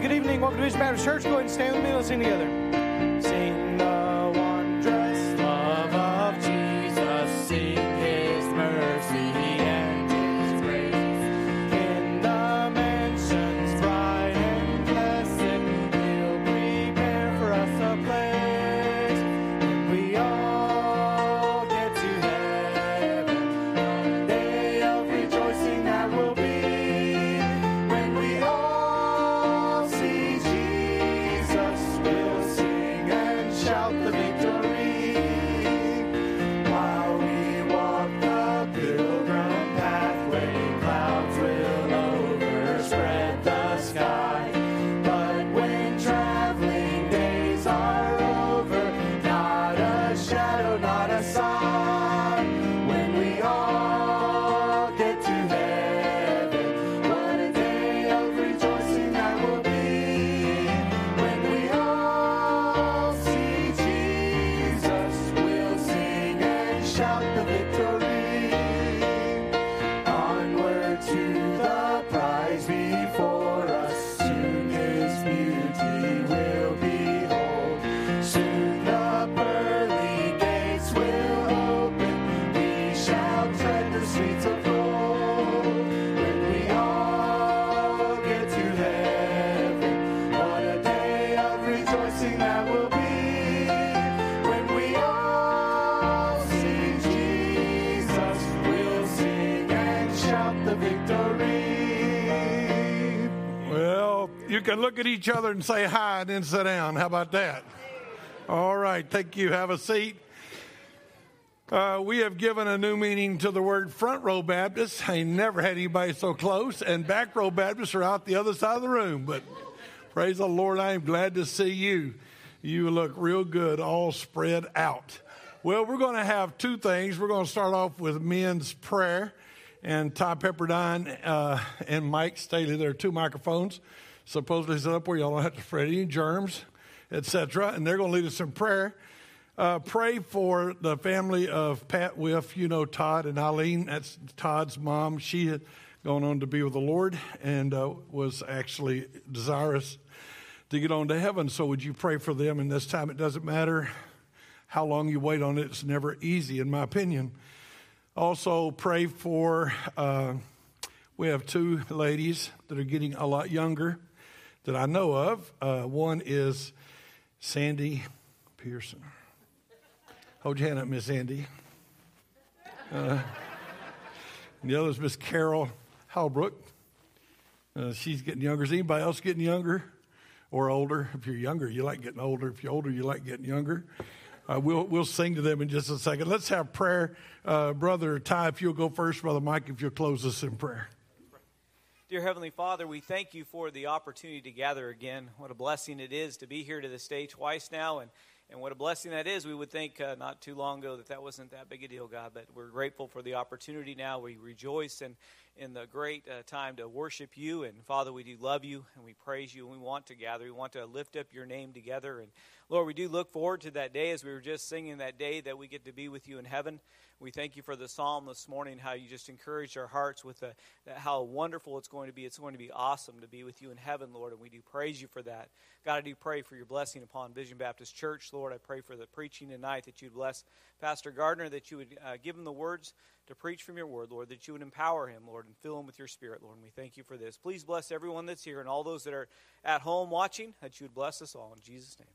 good evening. Welcome to Vision Baptist Church. Go ahead and stand with me. Let's sing together. Can look at each other and say hi and then sit down. How about that? All right, thank you. Have a seat. Uh, we have given a new meaning to the word front row Baptist. I never had anybody so close, and back row Baptists are out the other side of the room. But praise the Lord, I am glad to see you. You look real good, all spread out. Well, we're going to have two things. We're going to start off with men's prayer, and Ty Pepperdine uh, and Mike Staley. There are two microphones supposedly set up where y'all don't have to spread any germs, etc. And they're going to lead us in prayer. Uh, pray for the family of Pat Whiff. You know Todd and Eileen. That's Todd's mom. She had gone on to be with the Lord and uh, was actually desirous to get on to heaven. So would you pray for them? And this time, it doesn't matter how long you wait on it. It's never easy, in my opinion. Also, pray for. Uh, we have two ladies that are getting a lot younger that I know of. Uh, one is Sandy Pearson. Hold your hand up, Miss Sandy. Uh, the other is Miss Carol Halbrook. Uh, she's getting younger. Is anybody else getting younger or older? If you're younger, you like getting older. If you're older, you like getting younger. Uh, we'll, we'll sing to them in just a second. Let's have prayer. Uh, Brother Ty, if you'll go first. Brother Mike, if you'll close us in prayer. Dear Heavenly Father, we thank you for the opportunity to gather again. What a blessing it is to be here to this day twice now, and, and what a blessing that is. We would think uh, not too long ago that that wasn't that big a deal, God, but we're grateful for the opportunity now. We rejoice in, in the great uh, time to worship you, and Father, we do love you, and we praise you, and we want to gather. We want to lift up your name together, and Lord, we do look forward to that day as we were just singing that day that we get to be with you in heaven. We thank you for the psalm this morning, how you just encouraged our hearts with the, how wonderful it's going to be. It's going to be awesome to be with you in heaven, Lord, and we do praise you for that. God, I do pray for your blessing upon Vision Baptist Church, Lord. I pray for the preaching tonight that you'd bless Pastor Gardner, that you would uh, give him the words to preach from your word, Lord, that you would empower him, Lord, and fill him with your spirit, Lord. And we thank you for this. Please bless everyone that's here and all those that are at home watching, that you would bless us all. In Jesus' name.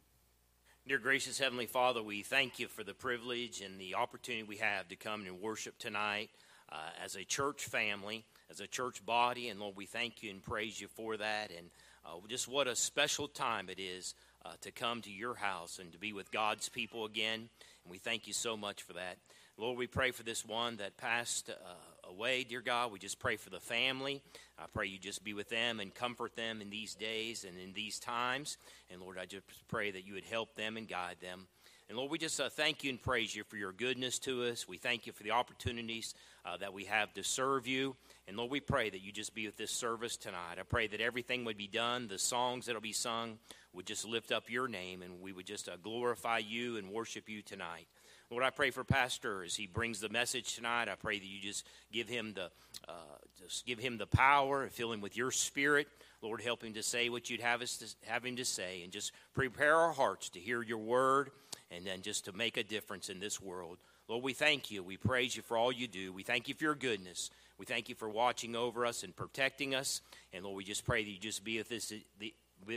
Dear gracious Heavenly Father, we thank you for the privilege and the opportunity we have to come and worship tonight uh, as a church family, as a church body. And Lord, we thank you and praise you for that. And uh, just what a special time it is uh, to come to your house and to be with God's people again. And we thank you so much for that. Lord, we pray for this one that passed uh, away, dear God. We just pray for the family. I pray you just be with them and comfort them in these days and in these times. And Lord, I just pray that you would help them and guide them. And Lord, we just uh, thank you and praise you for your goodness to us. We thank you for the opportunities uh, that we have to serve you. And Lord, we pray that you just be with this service tonight. I pray that everything would be done, the songs that will be sung would just lift up your name, and we would just uh, glorify you and worship you tonight. Lord, I pray for Pastor as he brings the message tonight. I pray that you just give him the uh, just give him the power, fill him with your spirit. Lord, help him to say what you'd have us to have him to say, and just prepare our hearts to hear your word, and then just to make a difference in this world. Lord, we thank you. We praise you for all you do. We thank you for your goodness. We thank you for watching over us and protecting us. And Lord, we just pray that you just be with us,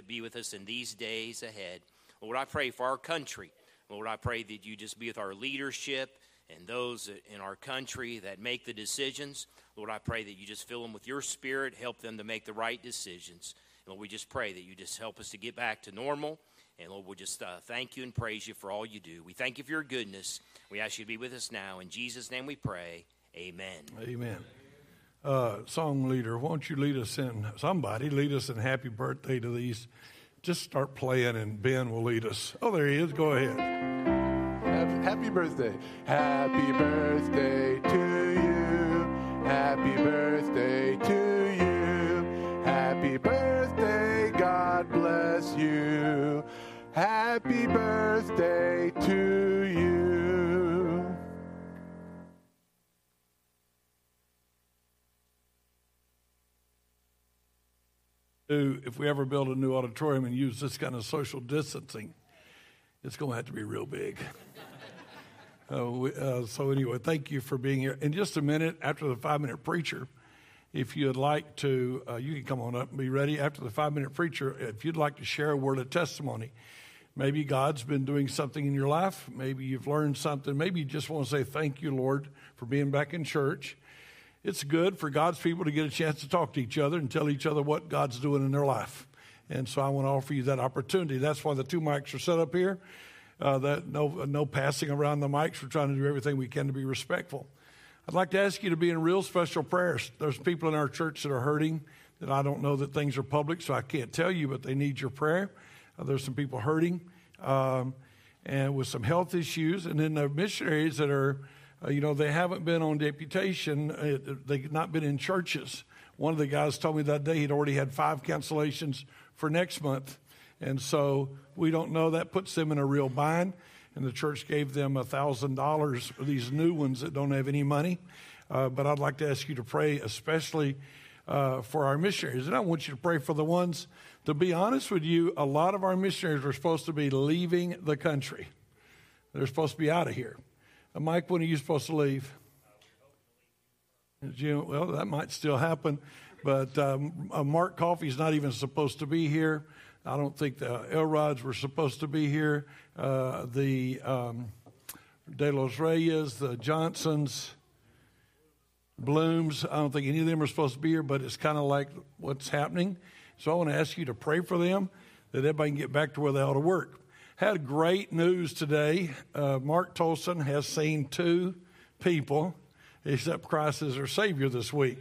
be with us in these days ahead. Lord, I pray for our country. Lord, I pray that you just be with our leadership and those in our country that make the decisions. Lord, I pray that you just fill them with your spirit, help them to make the right decisions. And Lord, we just pray that you just help us to get back to normal. And Lord, we'll just uh, thank you and praise you for all you do. We thank you for your goodness. We ask you to be with us now. In Jesus' name we pray. Amen. Amen. Uh, song leader, won't you lead us in, somebody lead us in happy birthday to these just start playing and Ben will lead us. Oh, there he is. Go ahead. Happy birthday. Happy birthday to you. Happy birthday to you. Happy birthday. God bless you. Happy birthday to you. If we ever build a new auditorium and use this kind of social distancing, it's going to have to be real big. uh, we, uh, so, anyway, thank you for being here. In just a minute, after the five minute preacher, if you'd like to, uh, you can come on up and be ready. After the five minute preacher, if you'd like to share a word of testimony, maybe God's been doing something in your life, maybe you've learned something, maybe you just want to say thank you, Lord, for being back in church it's good for God's people to get a chance to talk to each other and tell each other what God's doing in their life. And so I want to offer you that opportunity. That's why the two mics are set up here. Uh, that no, no passing around the mics. We're trying to do everything we can to be respectful. I'd like to ask you to be in real special prayers. There's people in our church that are hurting that I don't know that things are public, so I can't tell you, but they need your prayer. Uh, there's some people hurting um, and with some health issues, and then the missionaries that are uh, you know, they haven't been on deputation, uh, they've not been in churches. One of the guys told me that day he'd already had five cancellations for next month. And so we don't know. That puts them in a real bind. And the church gave them $1,000 for these new ones that don't have any money. Uh, but I'd like to ask you to pray, especially uh, for our missionaries. And I want you to pray for the ones, to be honest with you, a lot of our missionaries are supposed to be leaving the country. They're supposed to be out of here. Mike, when are you supposed to leave? June. Well, that might still happen, but um, uh, Mark Coffey's not even supposed to be here. I don't think the Elrods were supposed to be here. Uh, the um, De Los Reyes, the Johnsons, Blooms, I don't think any of them are supposed to be here, but it's kind of like what's happening. So I want to ask you to pray for them that everybody can get back to where they ought to work. Had great news today. Uh, Mark Tolson has seen two people accept Christ as their Savior this week,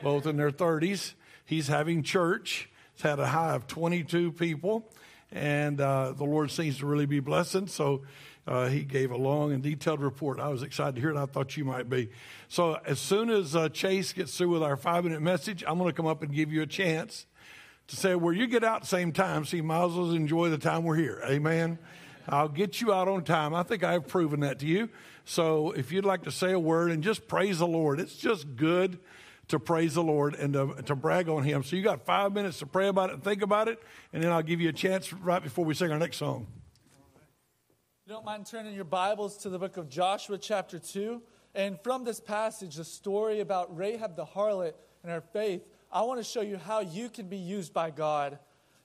both in their 30s. He's having church. It's had a high of 22 people, and uh, the Lord seems to really be blessing. So uh, he gave a long and detailed report. I was excited to hear it. I thought you might be. So as soon as uh, Chase gets through with our five minute message, I'm going to come up and give you a chance to say, well, you get out same time, so you might as well enjoy the time we're here. Amen. I'll get you out on time. I think I've proven that to you. So if you'd like to say a word and just praise the Lord, it's just good to praise the Lord and to, to brag on Him. So you got five minutes to pray about it and think about it, and then I'll give you a chance right before we sing our next song. you don't mind turning your Bibles to the book of Joshua, chapter 2. And from this passage, the story about Rahab the harlot and her faith I want to show you how you can be used by God.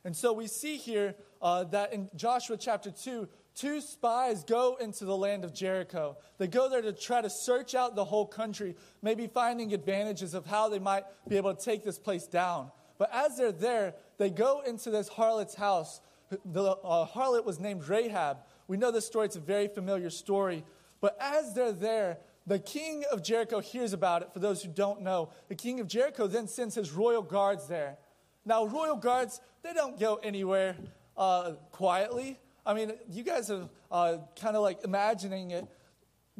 And so we see here uh, that in Joshua chapter 2, two spies go into the land of Jericho. They go there to try to search out the whole country, maybe finding advantages of how they might be able to take this place down. But as they're there, they go into this harlot's house. The uh, harlot was named Rahab. We know this story, it's a very familiar story. But as they're there, the king of Jericho hears about it. For those who don't know, the king of Jericho then sends his royal guards there. Now, royal guards, they don't go anywhere uh, quietly. I mean, you guys are uh, kind of like imagining it.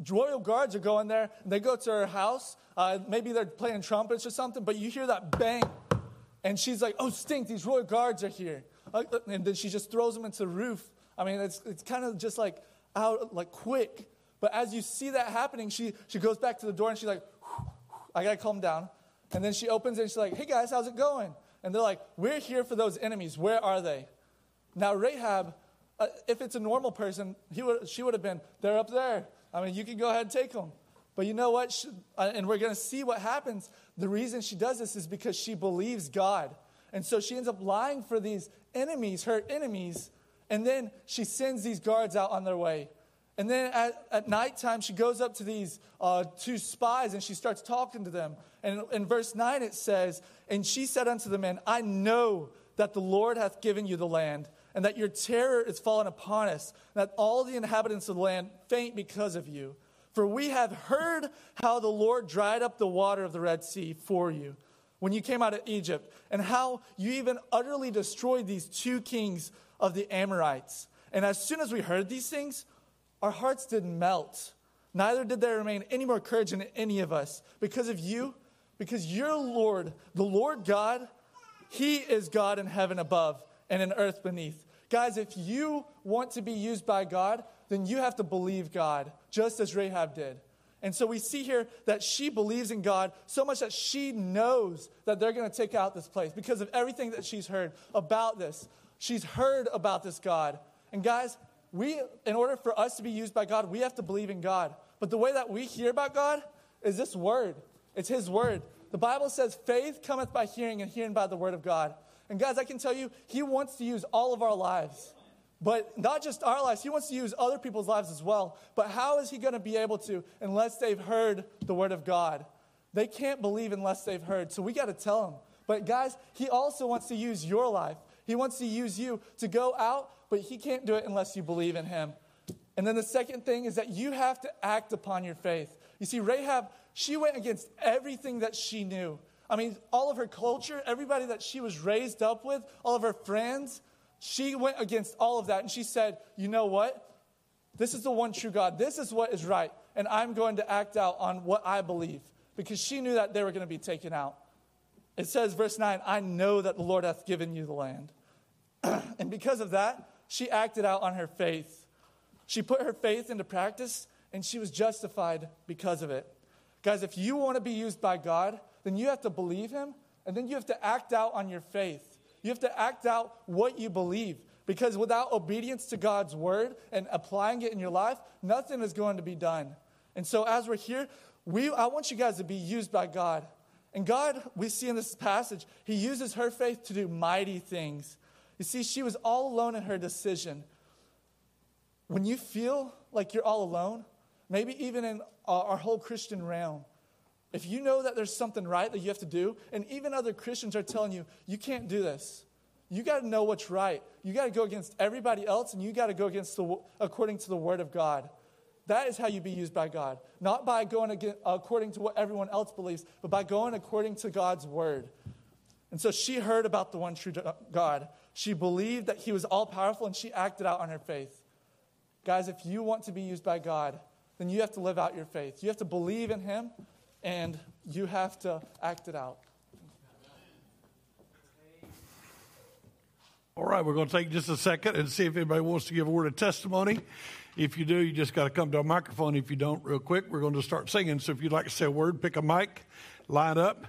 Royal guards are going there, and they go to her house. Uh, maybe they're playing trumpets or something, but you hear that bang, and she's like, "Oh, stink! These royal guards are here!" Uh, and then she just throws them into the roof. I mean, it's it's kind of just like out, like quick. But as you see that happening, she, she goes back to the door and she's like, I gotta calm down. And then she opens it and she's like, hey guys, how's it going? And they're like, we're here for those enemies. Where are they? Now, Rahab, uh, if it's a normal person, he would, she would have been, they're up there. I mean, you can go ahead and take them. But you know what? She, uh, and we're to see what happens. The reason she does this is because she believes God. And so she ends up lying for these enemies, her enemies, and then she sends these guards out on their way. And then at, at nighttime, she goes up to these uh, two spies and she starts talking to them. And in verse 9, it says, And she said unto the men, I know that the Lord hath given you the land, and that your terror is fallen upon us, that all the inhabitants of the land faint because of you. For we have heard how the Lord dried up the water of the Red Sea for you when you came out of Egypt, and how you even utterly destroyed these two kings of the Amorites. And as soon as we heard these things, our hearts didn't melt. Neither did there remain any more courage in any of us because of you, because your Lord, the Lord God, He is God in heaven above and in earth beneath. Guys, if you want to be used by God, then you have to believe God, just as Rahab did. And so we see here that she believes in God so much that she knows that they're going to take out this place because of everything that she's heard about this. She's heard about this God. And guys, we, in order for us to be used by God, we have to believe in God. But the way that we hear about God is this word. It's His word. The Bible says, faith cometh by hearing, and hearing by the word of God. And guys, I can tell you, He wants to use all of our lives. But not just our lives, He wants to use other people's lives as well. But how is He going to be able to unless they've heard the word of God? They can't believe unless they've heard. So we got to tell them. But guys, He also wants to use your life. He wants to use you to go out, but He can't do it unless you believe in Him. And then the second thing is that you have to act upon your faith. You see, Rahab, she went against everything that she knew. I mean, all of her culture, everybody that she was raised up with, all of her friends, she went against all of that and she said, You know what? This is the one true God. This is what is right. And I'm going to act out on what I believe because she knew that they were going to be taken out. It says, verse 9, I know that the Lord hath given you the land. and because of that, she acted out on her faith. She put her faith into practice and she was justified because of it. Guys, if you want to be used by God, then you have to believe Him and then you have to act out on your faith. You have to act out what you believe. Because without obedience to God's word and applying it in your life, nothing is going to be done. And so, as we're here, we, I want you guys to be used by God. And God, we see in this passage, He uses her faith to do mighty things. You see, she was all alone in her decision. When you feel like you're all alone, maybe even in our whole Christian realm, if you know that there's something right that you have to do, and even other Christians are telling you, you can't do this, you got to know what's right. You got to go against everybody else, and you got to go against the, according to the Word of God. That is how you be used by God. Not by going against, according to what everyone else believes, but by going according to God's Word. And so she heard about the one true God. She believed that He was all powerful, and she acted out on her faith. Guys, if you want to be used by God, then you have to live out your faith. You have to believe in Him, and you have to act it out. All right, we're going to take just a second and see if anybody wants to give a word of testimony. If you do, you just got to come to a microphone. If you don't, real quick, we're going to start singing. So if you'd like to say a word, pick a mic, line up.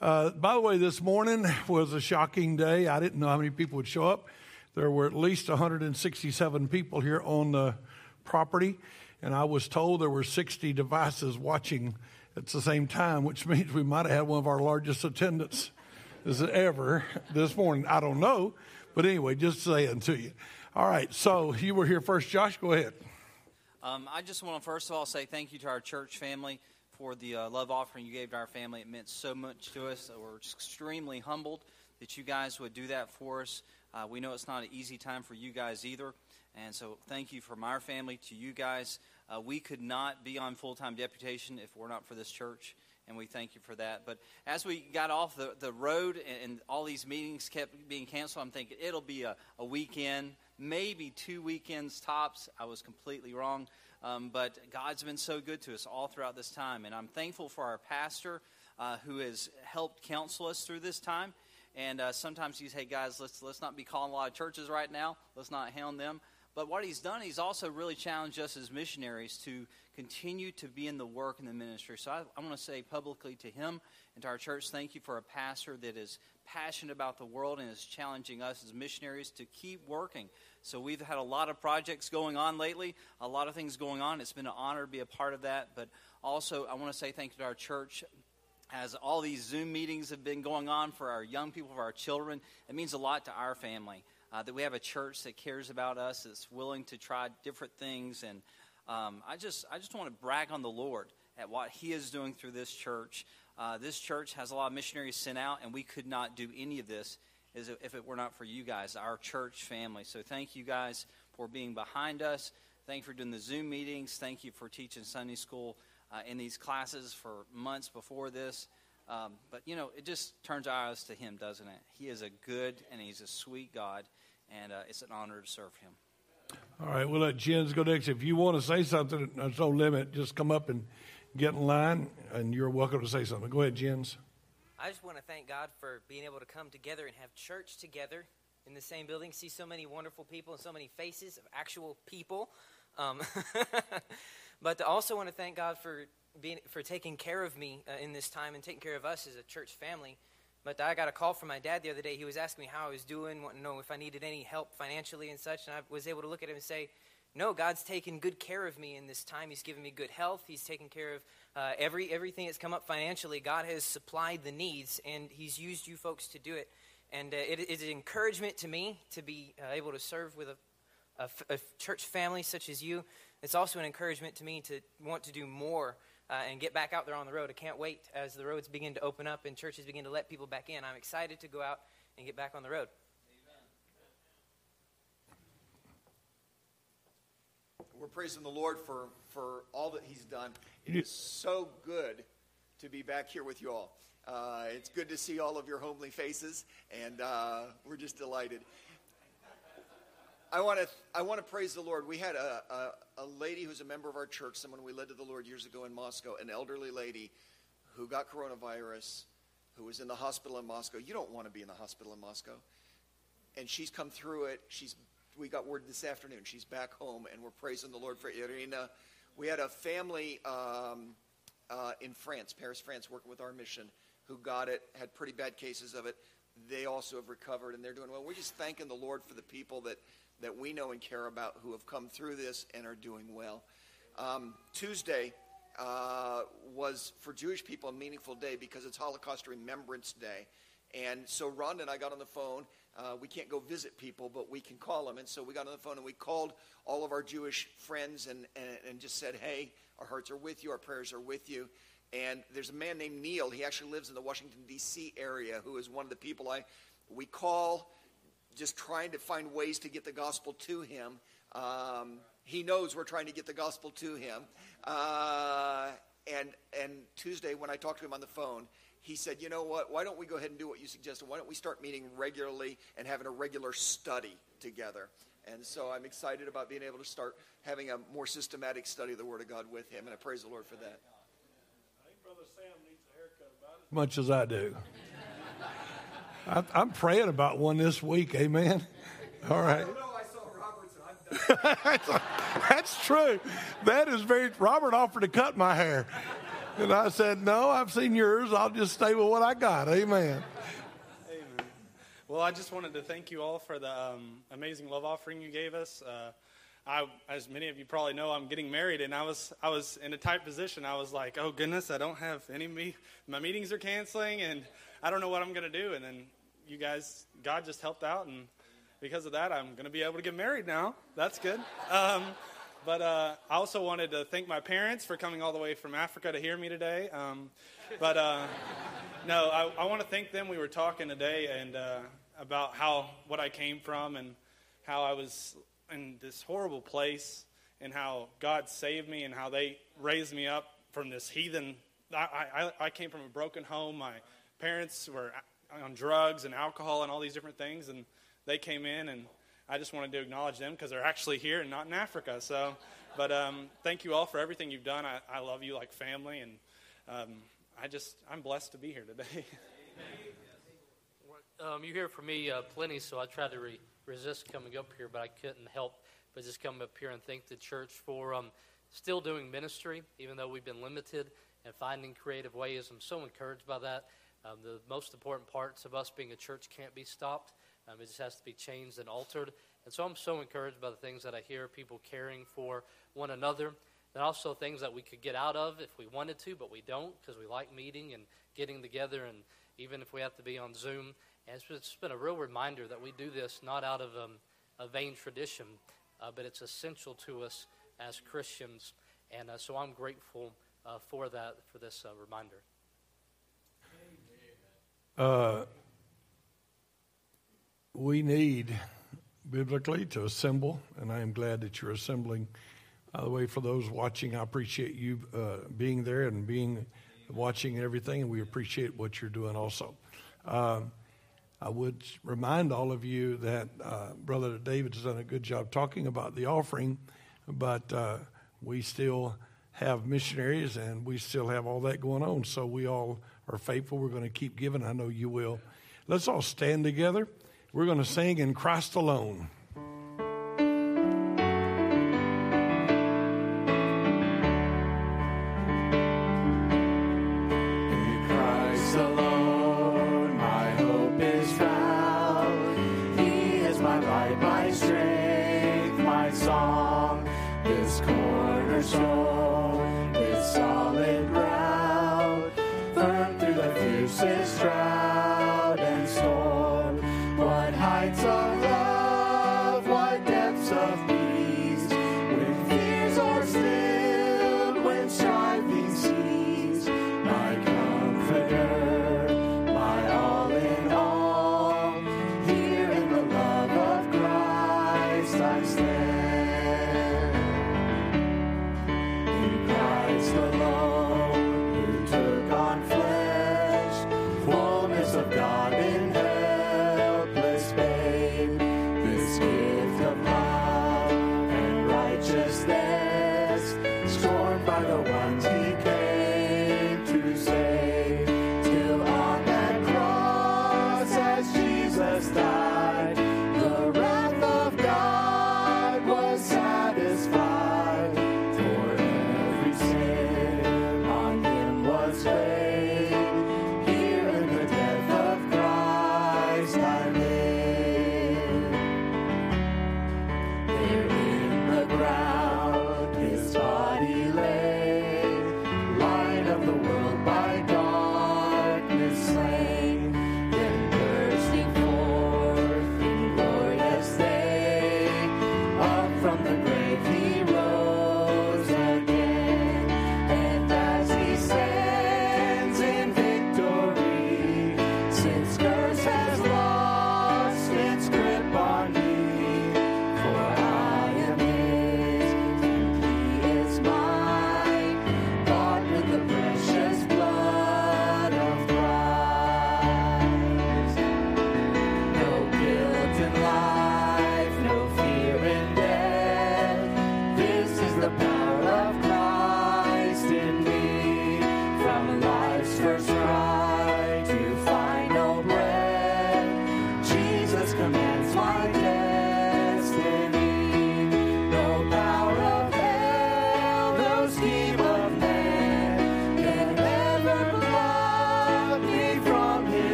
Uh, by the way, this morning was a shocking day. I didn't know how many people would show up. There were at least 167 people here on the property, and I was told there were 60 devices watching at the same time, which means we might have had one of our largest attendance ever this morning. I don't know, but anyway, just saying to you. All right, so you were here first, Josh. Go ahead. Um, I just want to first of all say thank you to our church family for the uh, love offering you gave to our family. It meant so much to us. We're extremely humbled that you guys would do that for us. Uh, we know it's not an easy time for you guys either. And so thank you from our family to you guys. Uh, we could not be on full time deputation if we're not for this church, and we thank you for that. But as we got off the, the road and, and all these meetings kept being canceled, I'm thinking it'll be a, a weekend, maybe two weekends tops. I was completely wrong. Um, but God's been so good to us all throughout this time, and I'm thankful for our pastor uh, who has helped counsel us through this time. And uh, sometimes say, hey guys, let's let's not be calling a lot of churches right now. Let's not hound them. But what he's done, he's also really challenged us as missionaries to continue to be in the work in the ministry. So I, I want to say publicly to him and to our church, thank you for a pastor that is passionate about the world and is challenging us as missionaries to keep working. So we've had a lot of projects going on lately, a lot of things going on. It's been an honor to be a part of that. But also, I want to say thank you to our church as all these Zoom meetings have been going on for our young people, for our children. It means a lot to our family uh, that we have a church that cares about us, that's willing to try different things. And um, I just, I just want to brag on the Lord at what He is doing through this church. Uh, this church has a lot of missionaries sent out, and we could not do any of this if it were not for you guys, our church family. So thank you guys for being behind us. Thank you for doing the Zoom meetings. Thank you for teaching Sunday school uh, in these classes for months before this. Um, but, you know, it just turns our eyes to Him, doesn't it? He is a good and He's a sweet God, and uh, it's an honor to serve Him. All right, we'll let Jens go next. If you want to say something, there's no limit. Just come up and get in line, and you're welcome to say something. Go ahead, Jens. I just want to thank God for being able to come together and have church together in the same building, see so many wonderful people and so many faces of actual people. Um, but I also want to thank God for being for taking care of me uh, in this time and taking care of us as a church family. But I got a call from my dad the other day. He was asking me how I was doing, wanting to know if I needed any help financially and such. And I was able to look at him and say, no, God's taken good care of me in this time. He's given me good health. He's taken care of uh, every everything that's come up financially. God has supplied the needs, and He's used you folks to do it. And uh, it is an encouragement to me to be uh, able to serve with a, a, church family such as you. It's also an encouragement to me to want to do more uh, and get back out there on the road. I can't wait as the roads begin to open up and churches begin to let people back in. I'm excited to go out and get back on the road. we're praising the Lord for, for all that He's done. It is so good to be back here with you all. Uh, it's good to see all of your homely faces, and uh, we're just delighted. I want to I want to praise the Lord. We had a, a, a lady who's a member of our church, someone we led to the Lord years ago in Moscow, an elderly lady who got coronavirus, who was in the hospital in Moscow. You don't want to be in the hospital in Moscow, and she's come through it. She's we got word this afternoon. She's back home, and we're praising the Lord for Irina. We had a family um, uh, in France, Paris, France, working with our mission, who got it, had pretty bad cases of it. They also have recovered, and they're doing well. We're just thanking the Lord for the people that, that we know and care about who have come through this and are doing well. Um, Tuesday uh, was, for Jewish people, a meaningful day because it's Holocaust Remembrance Day. And so Rhonda and I got on the phone uh, we can't go visit people, but we can call them. And so we got on the phone and we called all of our Jewish friends and, and, and just said, hey, our hearts are with you, our prayers are with you. And there's a man named Neil. He actually lives in the Washington, D.C. area, who is one of the people I we call just trying to find ways to get the gospel to him. Um, he knows we're trying to get the gospel to him. Uh, and, and Tuesday, when I talked to him on the phone, he said, you know what, why don't we go ahead and do what you suggested? Why don't we start meeting regularly and having a regular study together? And so I'm excited about being able to start having a more systematic study of the Word of God with him, and I praise the Lord for that. Much as I do. I, am praying about one this week, amen. All right. That's true. That is very. Robert offered to cut my hair. And I said, No, I've seen yours. I'll just stay with what I got. Amen. Amen. Well, I just wanted to thank you all for the um, amazing love offering you gave us. Uh, I, as many of you probably know, I'm getting married, and I was I was in a tight position. I was like, "Oh goodness, I don't have any me. My meetings are canceling, and I don't know what I'm going to do." And then you guys, God just helped out, and because of that, I'm going to be able to get married now. That's good. Um, but uh, I also wanted to thank my parents for coming all the way from Africa to hear me today. Um, but uh, no, I, I want to thank them. We were talking today and uh, about how what I came from and how I was in this horrible place and how God saved me and how they raised me up from this heathen. I, I, I came from a broken home. My parents were on drugs and alcohol and all these different things, and they came in and I just wanted to acknowledge them because they're actually here and not in Africa. So, but um, thank you all for everything you've done. I, I love you like family, and um, I just I'm blessed to be here today. um, you hear from me uh, plenty, so I tried to re- resist coming up here, but I couldn't help but just come up here and thank the church for um, still doing ministry, even though we've been limited and finding creative ways. I'm so encouraged by that. Um, the most important parts of us being a church can't be stopped. Um, it just has to be changed and altered. And so I'm so encouraged by the things that I hear people caring for one another. And also things that we could get out of if we wanted to, but we don't because we like meeting and getting together, and even if we have to be on Zoom. And it's been a real reminder that we do this not out of um, a vain tradition, uh, but it's essential to us as Christians. And uh, so I'm grateful uh, for that, for this uh, reminder. Uh, we need biblically to assemble, and I am glad that you're assembling. By the way, for those watching, I appreciate you uh, being there and being watching everything, and we appreciate what you're doing also. Um, I would remind all of you that uh, Brother David has done a good job talking about the offering, but uh, we still have missionaries and we still have all that going on. So we all are faithful. We're going to keep giving. I know you will. Let's all stand together. We're going to sing in Christ alone.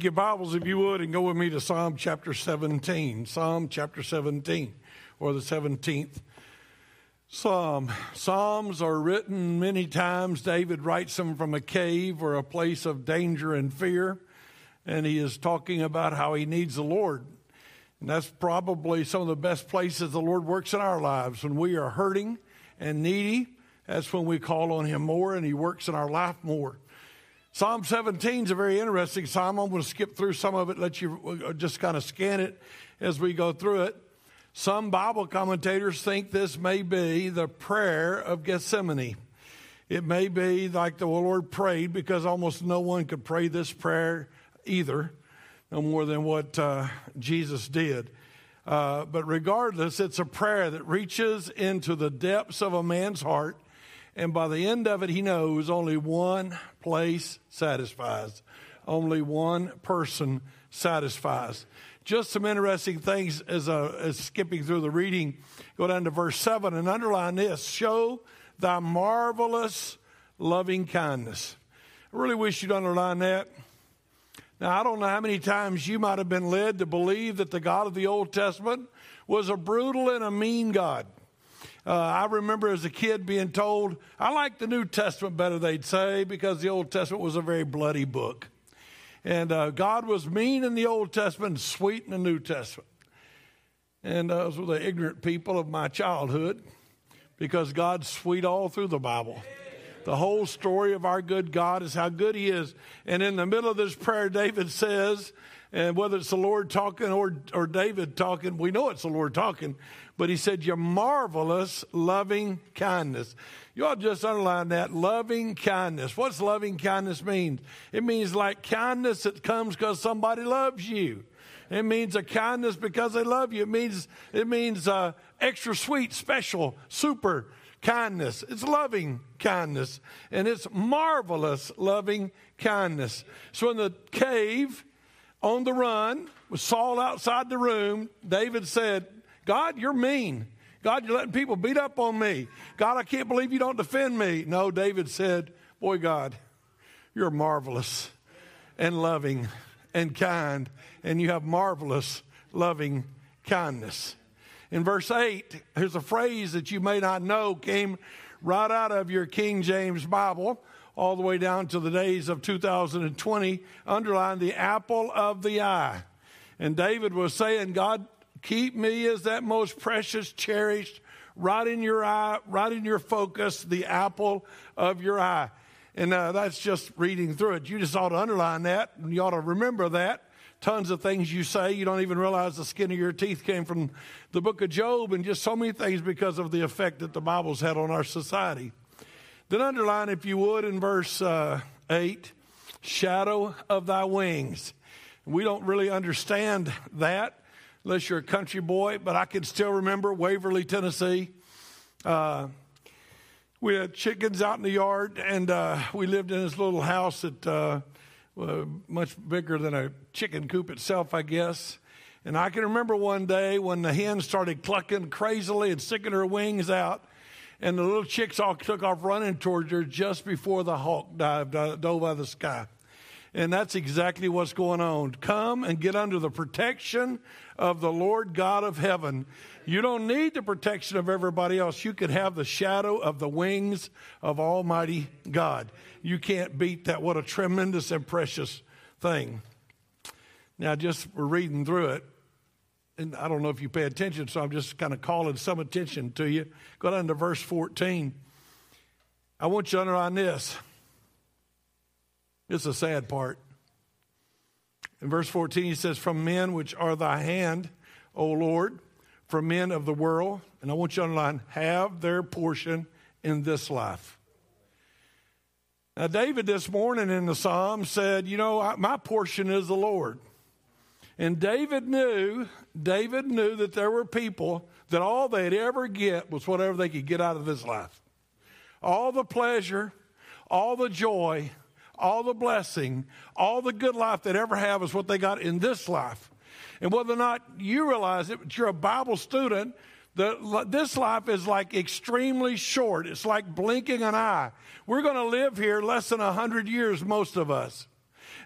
Take your Bibles, if you would, and go with me to Psalm chapter 17. Psalm chapter 17, or the 17th Psalm. Psalms are written many times. David writes them from a cave or a place of danger and fear, and he is talking about how he needs the Lord. And that's probably some of the best places the Lord works in our lives. When we are hurting and needy, that's when we call on him more, and he works in our life more. Psalm 17 is a very interesting psalm. I'm going to skip through some of it, let you uh, just kind of scan it as we go through it. Some Bible commentators think this may be the prayer of Gethsemane. It may be like the Lord prayed because almost no one could pray this prayer either, no more than what uh, Jesus did. Uh, but regardless, it's a prayer that reaches into the depths of a man's heart And by the end of it, he knows only one place satisfies, only one person satisfies. Just some interesting things as, uh, as skipping through the reading. Go down to verse 7 and underline this Show thy marvelous loving kindness. I really wish you'd underline that. Now, I don't know how many times you might have been led to believe that the God of the Old Testament was a brutal and a mean God. Uh, I remember as a kid being told, I like the New Testament better, they'd say, because the Old Testament was a very bloody book. And uh, God was mean in the Old Testament and sweet in the New Testament. And those were the ignorant people of my childhood because God's sweet all through the Bible. The whole story of our good God is how good He is. And in the middle of this prayer, David says, and whether it's the Lord talking or, or David talking, we know it's the Lord talking, but he said, Your marvelous loving kindness. You to just underline that loving kindness. What's loving kindness mean? It means like kindness that comes because somebody loves you. It means a kindness because they love you. It means it means uh, extra sweet, special, super kindness. It's loving kindness, and it's marvelous loving kindness. So in the cave, on the run, with Saul outside the room, David said, "God, you're mean." God, you're letting people beat up on me. God, I can't believe you don't defend me. No, David said, Boy, God, you're marvelous and loving and kind, and you have marvelous loving kindness. In verse 8, here's a phrase that you may not know, came right out of your King James Bible, all the way down to the days of 2020, underline the apple of the eye. And David was saying, God, keep me as that most precious, cherished, right in your eye, right in your focus, the apple of your eye. And uh, that's just reading through it. You just ought to underline that, and you ought to remember that. Tons of things you say, you don't even realize the skin of your teeth came from the book of Job, and just so many things because of the effect that the Bible's had on our society. Then underline, if you would, in verse uh, 8, shadow of thy wings. We don't really understand that unless you're a country boy, but I can still remember Waverly, Tennessee. Uh, we had chickens out in the yard, and uh, we lived in this little house that uh, was much bigger than a chicken coop itself, I guess. And I can remember one day when the hen started clucking crazily and sticking her wings out, and the little chicks all took off running towards her just before the hawk dived, dove out of the sky. And that's exactly what's going on. Come and get under the protection of the Lord God of heaven. You don't need the protection of everybody else. You could have the shadow of the wings of Almighty God. You can't beat that. What a tremendous and precious thing. Now, just reading through it, and I don't know if you pay attention, so I'm just kind of calling some attention to you. Go down to verse 14. I want you to underline this. It's a sad part. In verse 14, he says, From men which are thy hand, O Lord, from men of the world, and I want you to underline, have their portion in this life. Now, David this morning in the psalm said, You know, my portion is the Lord. And David knew, David knew that there were people that all they'd ever get was whatever they could get out of this life. All the pleasure, all the joy, all the blessing, all the good life they'd ever have is what they got in this life. And whether or not you realize it, but you're a Bible student, the, this life is like extremely short. It's like blinking an eye. We're going to live here less than 100 years, most of us.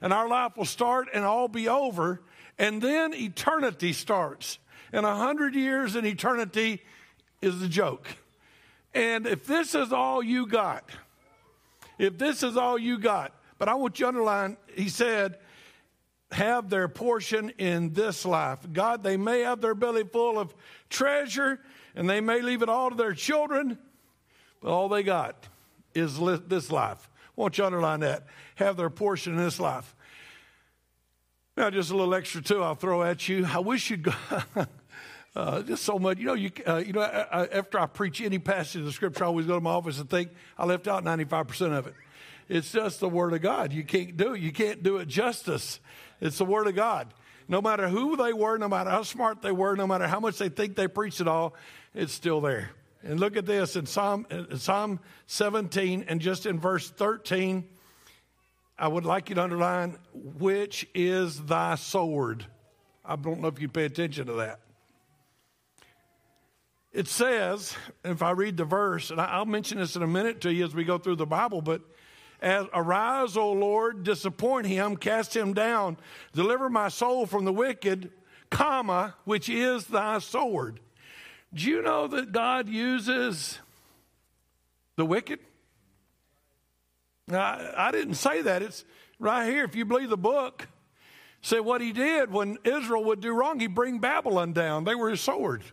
And our life will start and all be over. And then eternity starts. And a 100 years in eternity is a joke. And if this is all you got, if this is all you got, but I want you to underline, he said, have their portion in this life. God, they may have their belly full of treasure and they may leave it all to their children, but all they got is this life. I want you to underline that. Have their portion in this life. Now, just a little extra too, I'll throw at you. I wish you'd go. Uh, just so much, you know. You, uh, you know. I, I, after I preach any passage of the scripture, I always go to my office and think I left out ninety five percent of it. It's just the Word of God. You can't do it. You can't do it justice. It's the Word of God. No matter who they were, no matter how smart they were, no matter how much they think they preached it all, it's still there. And look at this in Psalm, in Psalm 17 and just in verse 13, I would like you to underline, which is thy sword. I don't know if you pay attention to that. It says, if I read the verse, and I'll mention this in a minute to you as we go through the Bible, but as arise, O Lord, disappoint him, cast him down, deliver my soul from the wicked, comma, which is thy sword. Do you know that God uses the wicked? Now, I didn't say that. It's right here. If you believe the book, say what he did when Israel would do wrong, he'd bring Babylon down. They were his sword.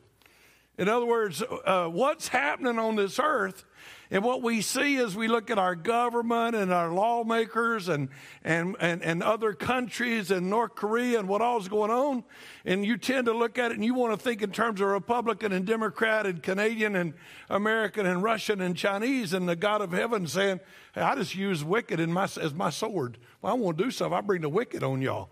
In other words, uh, what's happening on this earth and what we see as we look at our government and our lawmakers and, and, and, and other countries and North Korea and what all's going on, and you tend to look at it and you want to think in terms of Republican and Democrat and Canadian and American and Russian and Chinese and the God of heaven saying, hey, I just use wicked in my, as my sword. Well, I want to do something. I bring the wicked on y'all.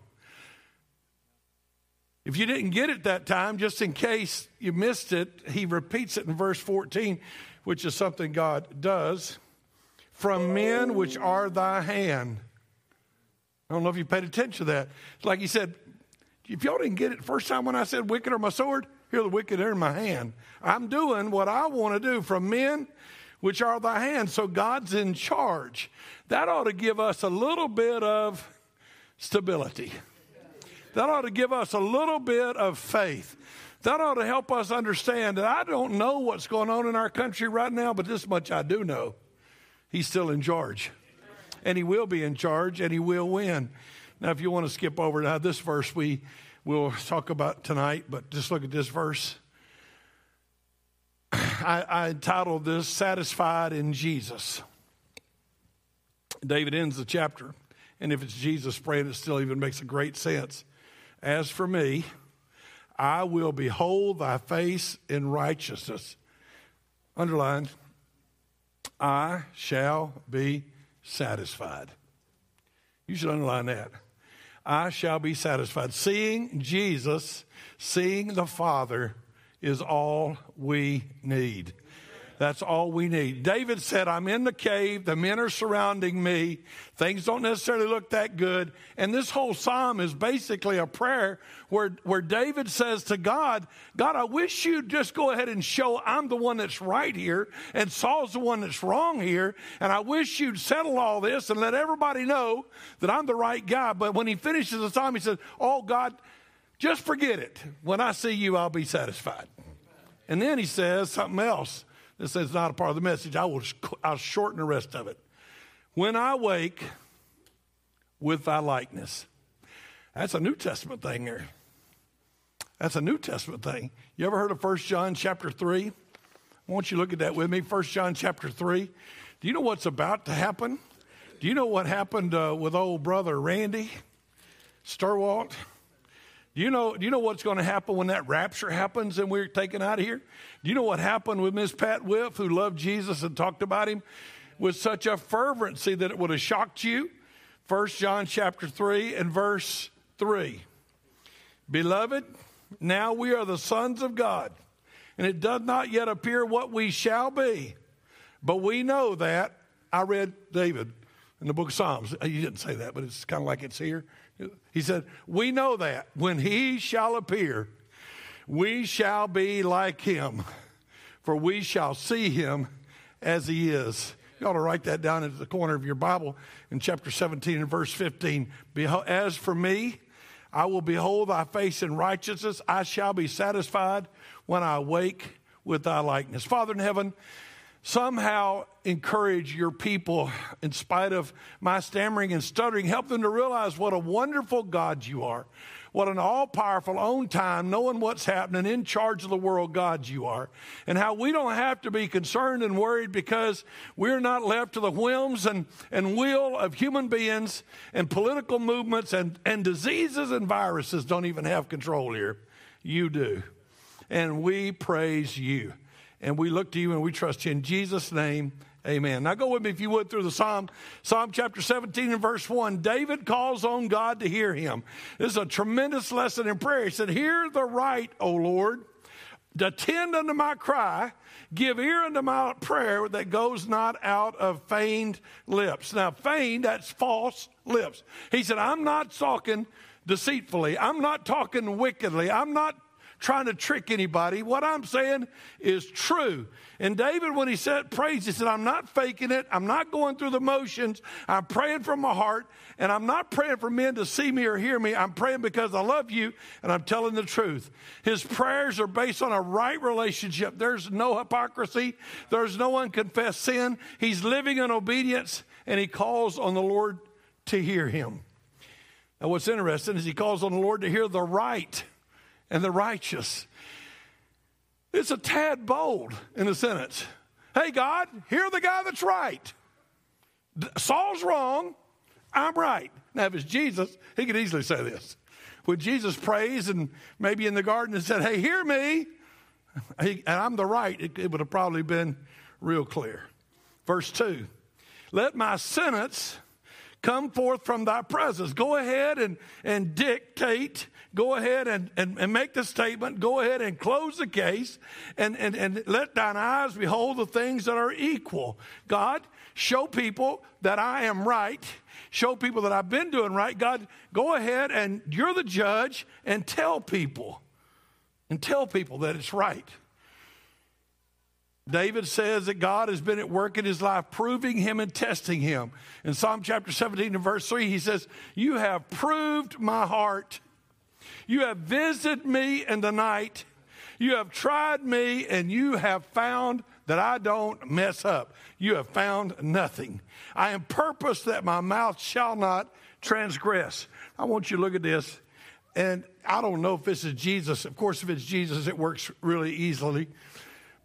If you didn't get it that time, just in case you missed it, he repeats it in verse 14, which is something God does. From men which are thy hand. I don't know if you paid attention to that. Like he said, if y'all didn't get it first time when I said wicked are my sword, here the wicked are in my hand. I'm doing what I want to do from men which are thy hand. So God's in charge. That ought to give us a little bit of stability. That ought to give us a little bit of faith. That ought to help us understand that I don't know what's going on in our country right now, but this much I do know. He's still in charge. And he will be in charge and he will win. Now, if you want to skip over now, this verse we will talk about tonight, but just look at this verse. I, I entitled this Satisfied in Jesus. David ends the chapter, and if it's Jesus praying, it still even makes a great sense. As for me, I will behold thy face in righteousness. Underlined, I shall be satisfied. You should underline that. I shall be satisfied. Seeing Jesus, seeing the Father is all we need. That's all we need. David said, I'm in the cave. The men are surrounding me. Things don't necessarily look that good. And this whole psalm is basically a prayer where, where David says to God, God, I wish you'd just go ahead and show I'm the one that's right here and Saul's the one that's wrong here. And I wish you'd settle all this and let everybody know that I'm the right guy. But when he finishes the psalm, he says, Oh, God, just forget it. When I see you, I'll be satisfied. And then he says something else. This is not a part of the message. I will I'll shorten the rest of it. When I wake with thy likeness. That's a New Testament thing there. That's a New Testament thing. You ever heard of 1 John chapter 3? I want you look at that with me. 1 John chapter 3. Do you know what's about to happen? Do you know what happened uh, with old brother Randy Sturwalt? Do you know, do you know what's going to happen when that rapture happens and we're taken out of here? Do you know what happened with Miss Pat Whiff, who loved Jesus and talked about him with such a fervency that it would have shocked you? 1 John chapter 3 and verse 3. Beloved, now we are the sons of God, and it does not yet appear what we shall be, but we know that. I read David in the book of Psalms. He didn't say that, but it's kind of like it's here. He said, We know that when he shall appear, we shall be like him, for we shall see him as he is. You ought to write that down at the corner of your Bible in chapter 17 and verse 15. As for me, I will behold thy face in righteousness. I shall be satisfied when I wake with thy likeness. Father in heaven, somehow encourage your people in spite of my stammering and stuttering. Help them to realize what a wonderful God you are. What an all powerful, own time, knowing what's happening, in charge of the world God you are. And how we don't have to be concerned and worried because we're not left to the whims and, and will of human beings and political movements and, and diseases and viruses don't even have control here. You do. And we praise you. And we look to you and we trust you in Jesus' name. Amen. Now go with me, if you would, through the Psalm. Psalm chapter 17 and verse 1. David calls on God to hear him. This is a tremendous lesson in prayer. He said, Hear the right, O Lord. attend unto my cry, give ear unto my prayer that goes not out of feigned lips. Now, feigned, that's false lips. He said, I'm not talking deceitfully, I'm not talking wickedly, I'm not trying to trick anybody. What I'm saying is true. And David, when he said praise, he said, I'm not faking it. I'm not going through the motions. I'm praying from my heart. And I'm not praying for men to see me or hear me. I'm praying because I love you and I'm telling the truth. His prayers are based on a right relationship. There's no hypocrisy. There's no unconfessed sin. He's living in obedience and he calls on the Lord to hear him. Now, what's interesting is he calls on the Lord to hear the right and the righteous. It's a tad bold in a sentence. Hey, God, hear the guy that's right. Saul's wrong. I'm right. Now, if it's Jesus, he could easily say this. When Jesus prays and maybe in the garden and said, Hey, hear me, and I'm the right, it, it would have probably been real clear. Verse 2 Let my sentence come forth from thy presence. Go ahead and, and dictate. Go ahead and, and, and make the statement. Go ahead and close the case and, and, and let thine eyes behold the things that are equal. God, show people that I am right. Show people that I've been doing right. God, go ahead and you're the judge and tell people. And tell people that it's right. David says that God has been at work in his life, proving him and testing him. In Psalm chapter 17 and verse 3, he says, You have proved my heart. You have visited me in the night. You have tried me, and you have found that I don't mess up. You have found nothing. I am purpose that my mouth shall not transgress. I want you to look at this. And I don't know if this is Jesus. Of course, if it's Jesus, it works really easily.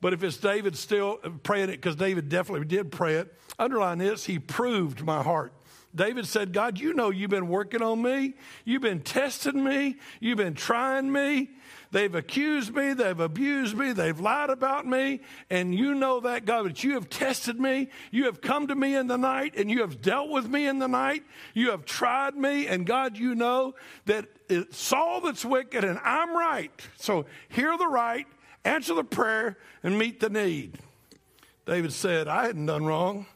But if it's David still praying it, because David definitely did pray it, underline this, he proved my heart. David said, God, you know you've been working on me. You've been testing me. You've been trying me. They've accused me. They've abused me. They've lied about me. And you know that, God, that you have tested me. You have come to me in the night and you have dealt with me in the night. You have tried me. And God, you know that it's Saul that's wicked and I'm right. So hear the right answer the prayer, and meet the need. David said, I hadn't done wrong.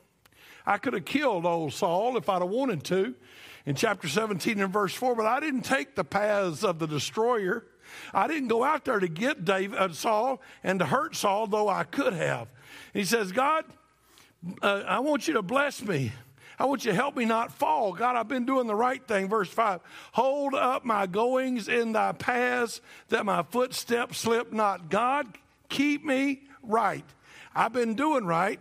I could have killed old Saul if I'd have wanted to in chapter 17 and verse 4, but I didn't take the paths of the destroyer. I didn't go out there to get David, uh, Saul and to hurt Saul, though I could have. he says, God, uh, I want you to bless me. I want you to help me not fall. God, I've been doing the right thing. Verse 5 Hold up my goings in thy paths, that my footsteps slip not. God, keep me right. I've been doing right.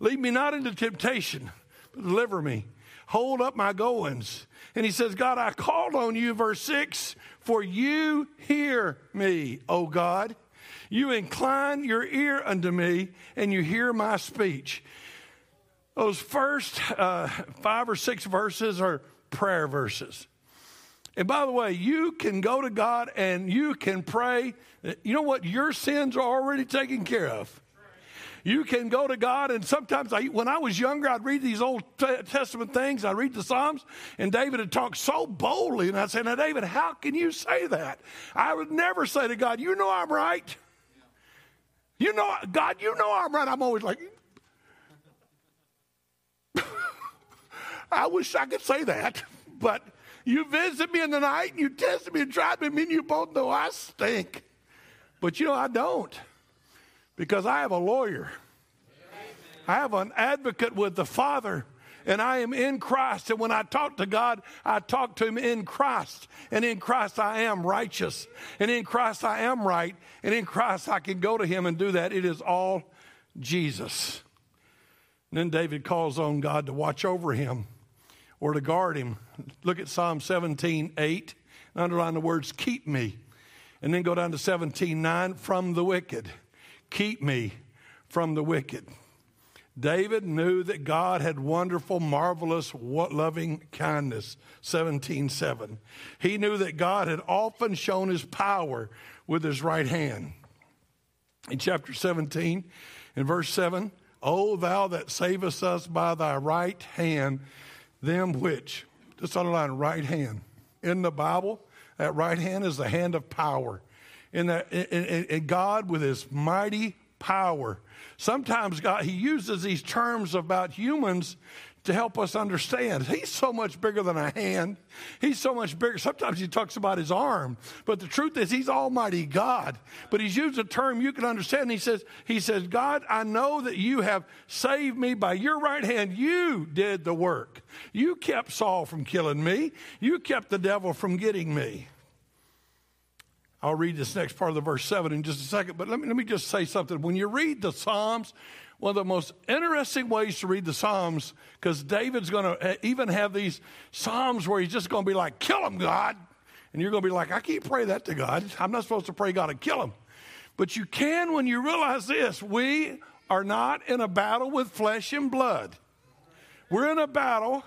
Lead me not into temptation, but deliver me. Hold up my goings. And he says, God, I called on you, verse 6, for you hear me, O God. You incline your ear unto me, and you hear my speech. Those first uh, five or six verses are prayer verses. And by the way, you can go to God and you can pray. You know what? Your sins are already taken care of. You can go to God, and sometimes I, when I was younger, I'd read these Old Testament things. I'd read the Psalms, and David had talked so boldly. And I'd say, Now, David, how can you say that? I would never say to God, You know I'm right. You know, God, you know I'm right. I'm always like, I wish I could say that, but you visit me in the night and you test me and try me, and you both know I stink. But you know, I don't because I have a lawyer. I have an advocate with the Father, and I am in Christ. And when I talk to God, I talk to Him in Christ. And in Christ, I am righteous. And in Christ, I am right. And in Christ, I can go to Him and do that. It is all Jesus. And then David calls on God to watch over him or to guard him. Look at Psalm 17, 8. and Underline the words, keep me. And then go down to 17, 9, from the wicked. Keep me from the wicked. David knew that God had wonderful, marvelous, loving kindness. 17, 7. He knew that God had often shown his power with his right hand. In chapter 17, in verse 7, O thou that savest us by thy right hand, them which, just underline right hand. In the Bible, that right hand is the hand of power. In, the, in, in, God with his mighty power. Sometimes God, he uses these terms about humans to help us understand. He's so much bigger than a hand. He's so much bigger. Sometimes he talks about his arm, but the truth is he's Almighty God. But he's used a term you can understand. He says, he says, God, I know that you have saved me by your right hand. You did the work. You kept Saul from killing me. You kept the devil from getting me. I'll read this next part of the verse 7 in just a second, but let me, let me just say something. When you read the Psalms, one of the most interesting ways to read the Psalms, because David's going to eh, even have these Psalms where he's just going to be like, kill him, God. And you're going to be like, I can't pray that to God. I'm not supposed to pray God to kill him. But you can when you realize this we are not in a battle with flesh and blood, we're in a battle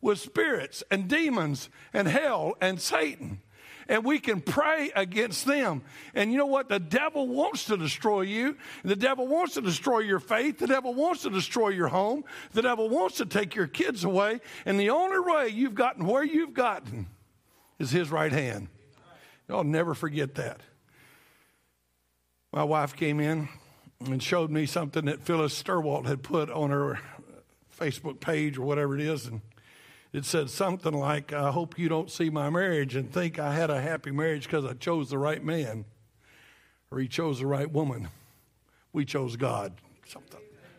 with spirits and demons and hell and Satan and we can pray against them. And you know what? The devil wants to destroy you. The devil wants to destroy your faith. The devil wants to destroy your home. The devil wants to take your kids away. And the only way you've gotten where you've gotten is his right hand. I'll never forget that. My wife came in and showed me something that Phyllis Sturwalt had put on her Facebook page or whatever it is. And it said something like, I hope you don't see my marriage and think I had a happy marriage because I chose the right man or he chose the right woman. We chose God. Something.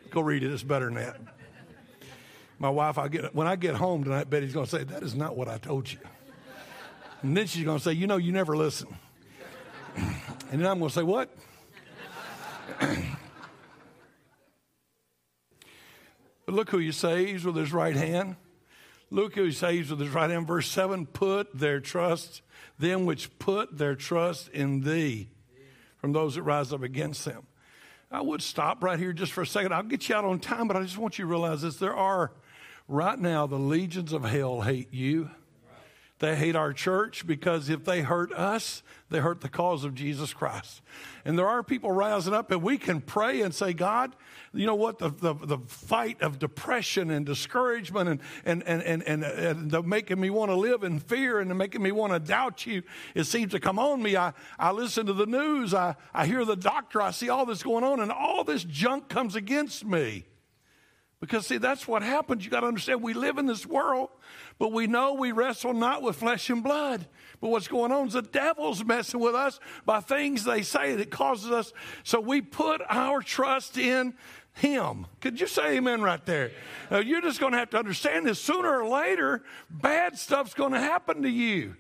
Go read it, it's better than that. My wife, I get when I get home tonight, Betty's going to say, That is not what I told you. And then she's going to say, You know, you never listen. And then I'm going to say, What? but look who he saves with his right hand. Look who saves with his right hand. Verse 7 Put their trust, them which put their trust in thee, from those that rise up against them. I would stop right here just for a second. I'll get you out on time, but I just want you to realize this. There are, right now, the legions of hell hate you. They hate our church because if they hurt us, they hurt the cause of Jesus Christ. And there are people rising up, and we can pray and say, God, you know what? The, the, the fight of depression and discouragement and, and, and, and, and, and the making me want to live in fear and making me want to doubt you, it seems to come on me. I, I listen to the news, I, I hear the doctor, I see all this going on, and all this junk comes against me. Because, see, that's what happens. You got to understand, we live in this world, but we know we wrestle not with flesh and blood. But what's going on is the devil's messing with us by things they say that causes us. So we put our trust in him. Could you say amen right there? Now, you're just going to have to understand this. Sooner or later, bad stuff's going to happen to you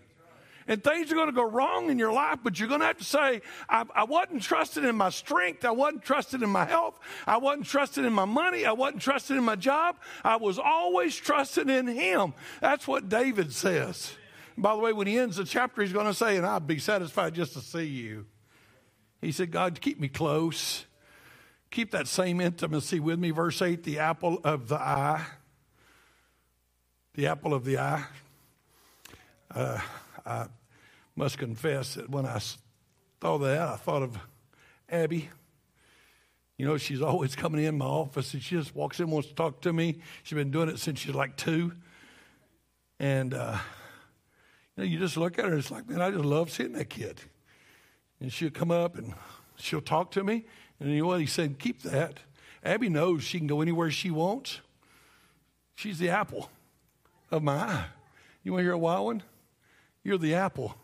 and things are going to go wrong in your life, but you're going to have to say, I, I wasn't trusted in my strength. I wasn't trusted in my health. I wasn't trusted in my money. I wasn't trusted in my job. I was always trusted in Him. That's what David says. By the way, when he ends the chapter, he's going to say, And I'd be satisfied just to see you. He said, God, keep me close. Keep that same intimacy with me. Verse 8, the apple of the eye. The apple of the eye. Uh, I must confess that when I thought of that, I thought of Abby. You know, she's always coming in my office and she just walks in, wants to talk to me. She's been doing it since she's like two. And, uh, you know, you just look at her, it's like, man, I just love seeing that kid. And she'll come up and she'll talk to me. And you know what? He said, keep that. Abby knows she can go anywhere she wants. She's the apple of my eye. You want to hear a wild one? You're the apple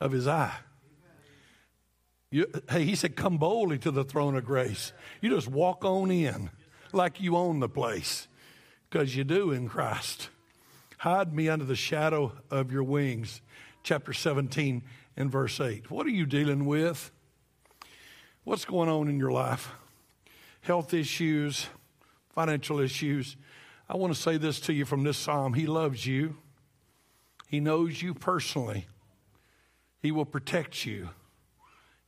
of his eye. You, hey, he said, Come boldly to the throne of grace. You just walk on in like you own the place because you do in Christ. Hide me under the shadow of your wings. Chapter 17 and verse 8. What are you dealing with? What's going on in your life? Health issues, financial issues. I want to say this to you from this psalm He loves you. He knows you personally. He will protect you,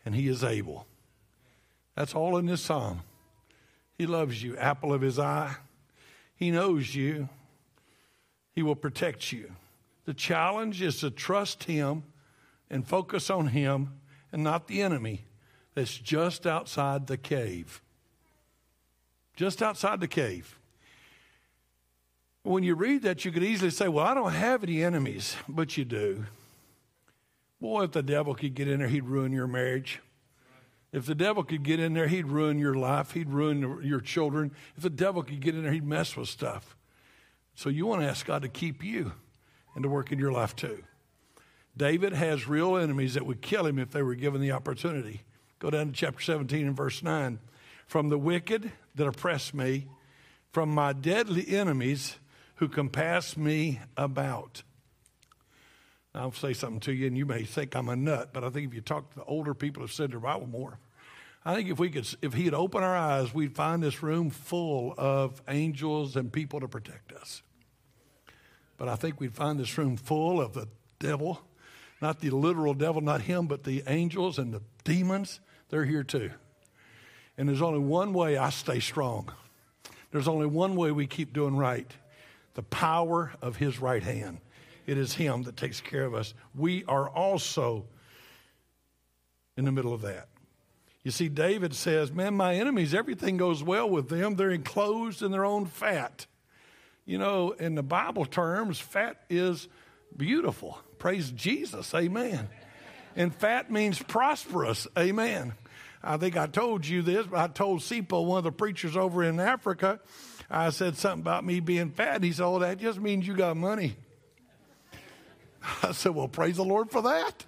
and He is able. That's all in this psalm. He loves you, apple of His eye. He knows you. He will protect you. The challenge is to trust Him and focus on Him and not the enemy that's just outside the cave. Just outside the cave. When you read that, you could easily say, Well, I don't have any enemies, but you do. Boy, if the devil could get in there, he'd ruin your marriage. If the devil could get in there, he'd ruin your life. He'd ruin your children. If the devil could get in there, he'd mess with stuff. So you want to ask God to keep you and to work in your life too. David has real enemies that would kill him if they were given the opportunity. Go down to chapter 17 and verse 9. From the wicked that oppress me, from my deadly enemies who compass me about. I'll say something to you, and you may think I'm a nut, but I think if you talk to the older people said their Bible more, I think if we could, if He'd open our eyes, we'd find this room full of angels and people to protect us. But I think we'd find this room full of the devil, not the literal devil, not him, but the angels and the demons. They're here too. And there's only one way I stay strong. There's only one way we keep doing right the power of His right hand. It is Him that takes care of us. We are also in the middle of that. You see, David says, Man, my enemies, everything goes well with them. They're enclosed in their own fat. You know, in the Bible terms, fat is beautiful. Praise Jesus. Amen. And fat means prosperous. Amen. I think I told you this, but I told Sipo, one of the preachers over in Africa, I said something about me being fat. He said, Oh, that just means you got money. I said, Well, praise the Lord for that.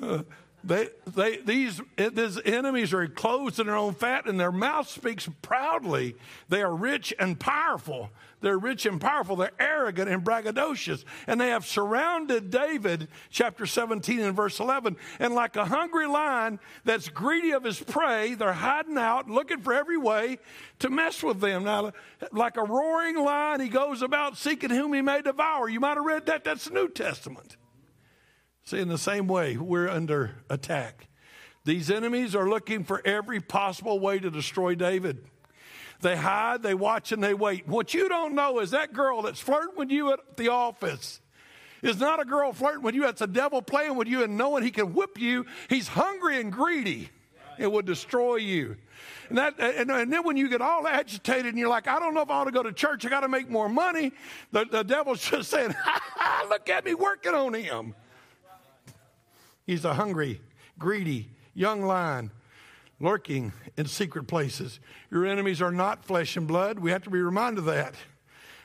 Uh, They, they, these, eh, these enemies are enclosed in their own fat, and their mouth speaks proudly. They are rich and powerful. They're rich and powerful. They're arrogant and braggadocious. And they have surrounded David, chapter 17 and verse 11. And like a hungry lion that's greedy of his prey, they're hiding out, looking for every way to mess with them. Now, like a roaring lion, he goes about seeking whom he may devour. You might have read that. That's the New Testament. See, in the same way, we're under attack. These enemies are looking for every possible way to destroy David. They hide, they watch, and they wait. What you don't know is that girl that's flirting with you at the office is not a girl flirting with you, that's a devil playing with you and knowing he can whip you. He's hungry and greedy. It would destroy you. And, that, and, and, then when you get all agitated and you're like, I don't know if I ought to go to church, I got to make more money, the, the devil's just saying, look at me working on him. He's a hungry, greedy young lion lurking in secret places. Your enemies are not flesh and blood. We have to be reminded of that.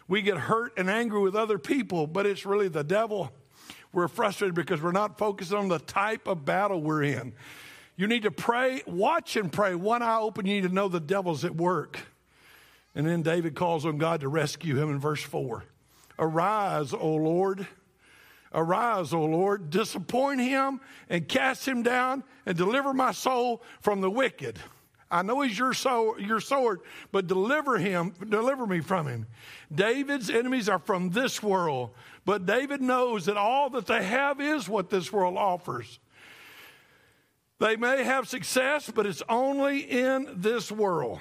We get hurt and angry with other people, but it's really the devil. We're frustrated because we're not focused on the type of battle we're in. You need to pray, watch and pray. One eye open, you need to know the devil's at work. And then David calls on God to rescue him in verse 4. Arise, O Lord Arise, O Lord, disappoint him and cast him down and deliver my soul from the wicked. I know he's your, soul, your sword, but deliver him, deliver me from him. David's enemies are from this world, but David knows that all that they have is what this world offers. They may have success, but it's only in this world.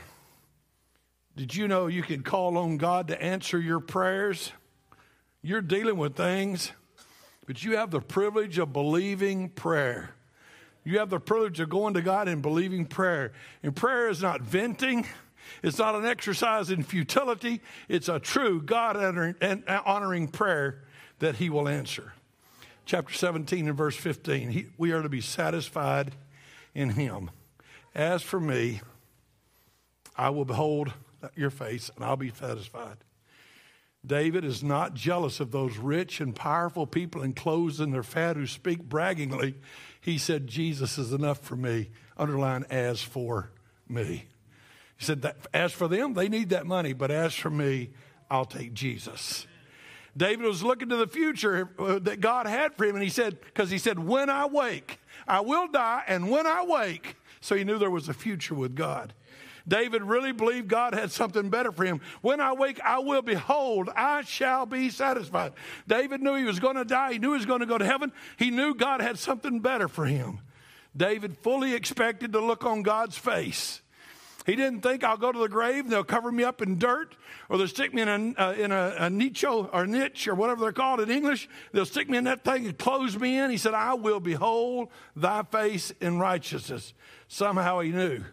Did you know you can call on God to answer your prayers? You're dealing with things but you have the privilege of believing prayer. You have the privilege of going to God and believing prayer. And prayer is not venting. It's not an exercise in futility. It's a true God uh, honoring prayer that He will answer. Chapter 17 and verse 15 he, we are to be satisfied in Him. As for me, I will behold your face and I'll be satisfied. David is not jealous of those rich and powerful people enclosed in their fat who speak braggingly. He said, Jesus is enough for me. Underline, as for me. He said, that, as for them, they need that money, but as for me, I'll take Jesus. David was looking to the future uh, that God had for him, and he said, because he said, When I wake, I will die, and when I wake, so he knew there was a future with God. David really believed God had something better for him. When I wake, I will behold, I shall be satisfied. David knew he was going to die. He knew he was going to go to heaven. He knew God had something better for him. David fully expected to look on God's face. He didn't think I'll go to the grave and they'll cover me up in dirt or they'll stick me in a, uh, in a, a nicho or niche or whatever they're called in English. They'll stick me in that thing and close me in. He said, I will behold thy face in righteousness. Somehow he knew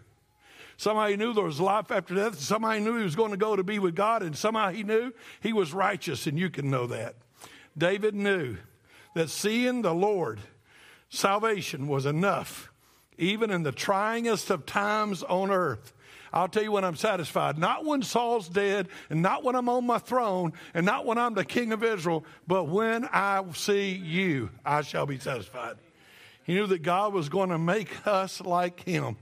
Somehow he knew there was life after death. Somehow he knew he was going to go to be with God. And somehow he knew he was righteous. And you can know that. David knew that seeing the Lord salvation was enough, even in the tryingest of times on earth. I'll tell you when I'm satisfied. Not when Saul's dead, and not when I'm on my throne, and not when I'm the king of Israel, but when I see you, I shall be satisfied. He knew that God was going to make us like him.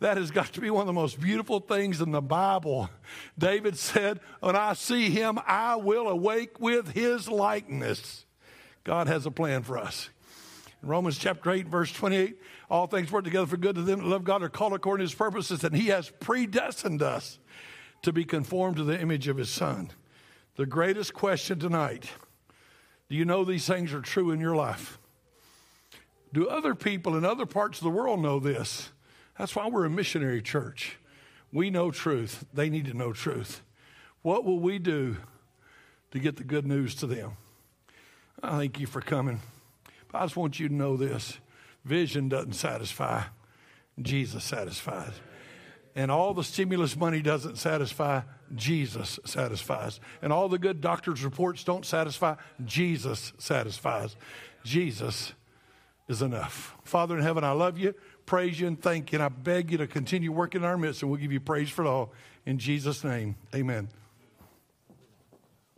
That has got to be one of the most beautiful things in the Bible. David said, When I see him, I will awake with his likeness. God has a plan for us. In Romans chapter 8, verse 28, all things work together for good to them that love God are called according to his purposes, and he has predestined us to be conformed to the image of his son. The greatest question tonight do you know these things are true in your life? Do other people in other parts of the world know this? That's why we're a missionary church. We know truth. They need to know truth. What will we do to get the good news to them? I thank you for coming. But I just want you to know this vision doesn't satisfy, Jesus satisfies. And all the stimulus money doesn't satisfy, Jesus satisfies. And all the good doctor's reports don't satisfy, Jesus satisfies. Jesus is enough. Father in heaven, I love you, praise you, and thank you. And I beg you to continue working in our midst, and we'll give you praise for it all. In Jesus' name, amen.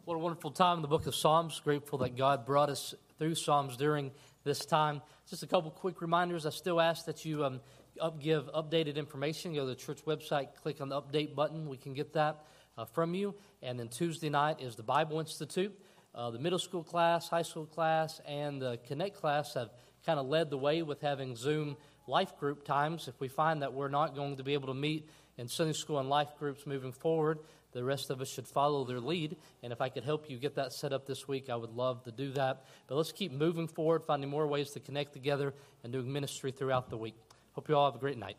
What a wonderful time in the book of Psalms. Grateful that God brought us through Psalms during this time. Just a couple quick reminders. I still ask that you um, up, give updated information. Go to the church website, click on the update button. We can get that uh, from you. And then Tuesday night is the Bible Institute. Uh, the middle school class, high school class, and the Connect class have kind of led the way with having Zoom life group times. If we find that we're not going to be able to meet in Sunday school and life groups moving forward, the rest of us should follow their lead. And if I could help you get that set up this week, I would love to do that. But let's keep moving forward, finding more ways to connect together and doing ministry throughout the week. Hope you all have a great night.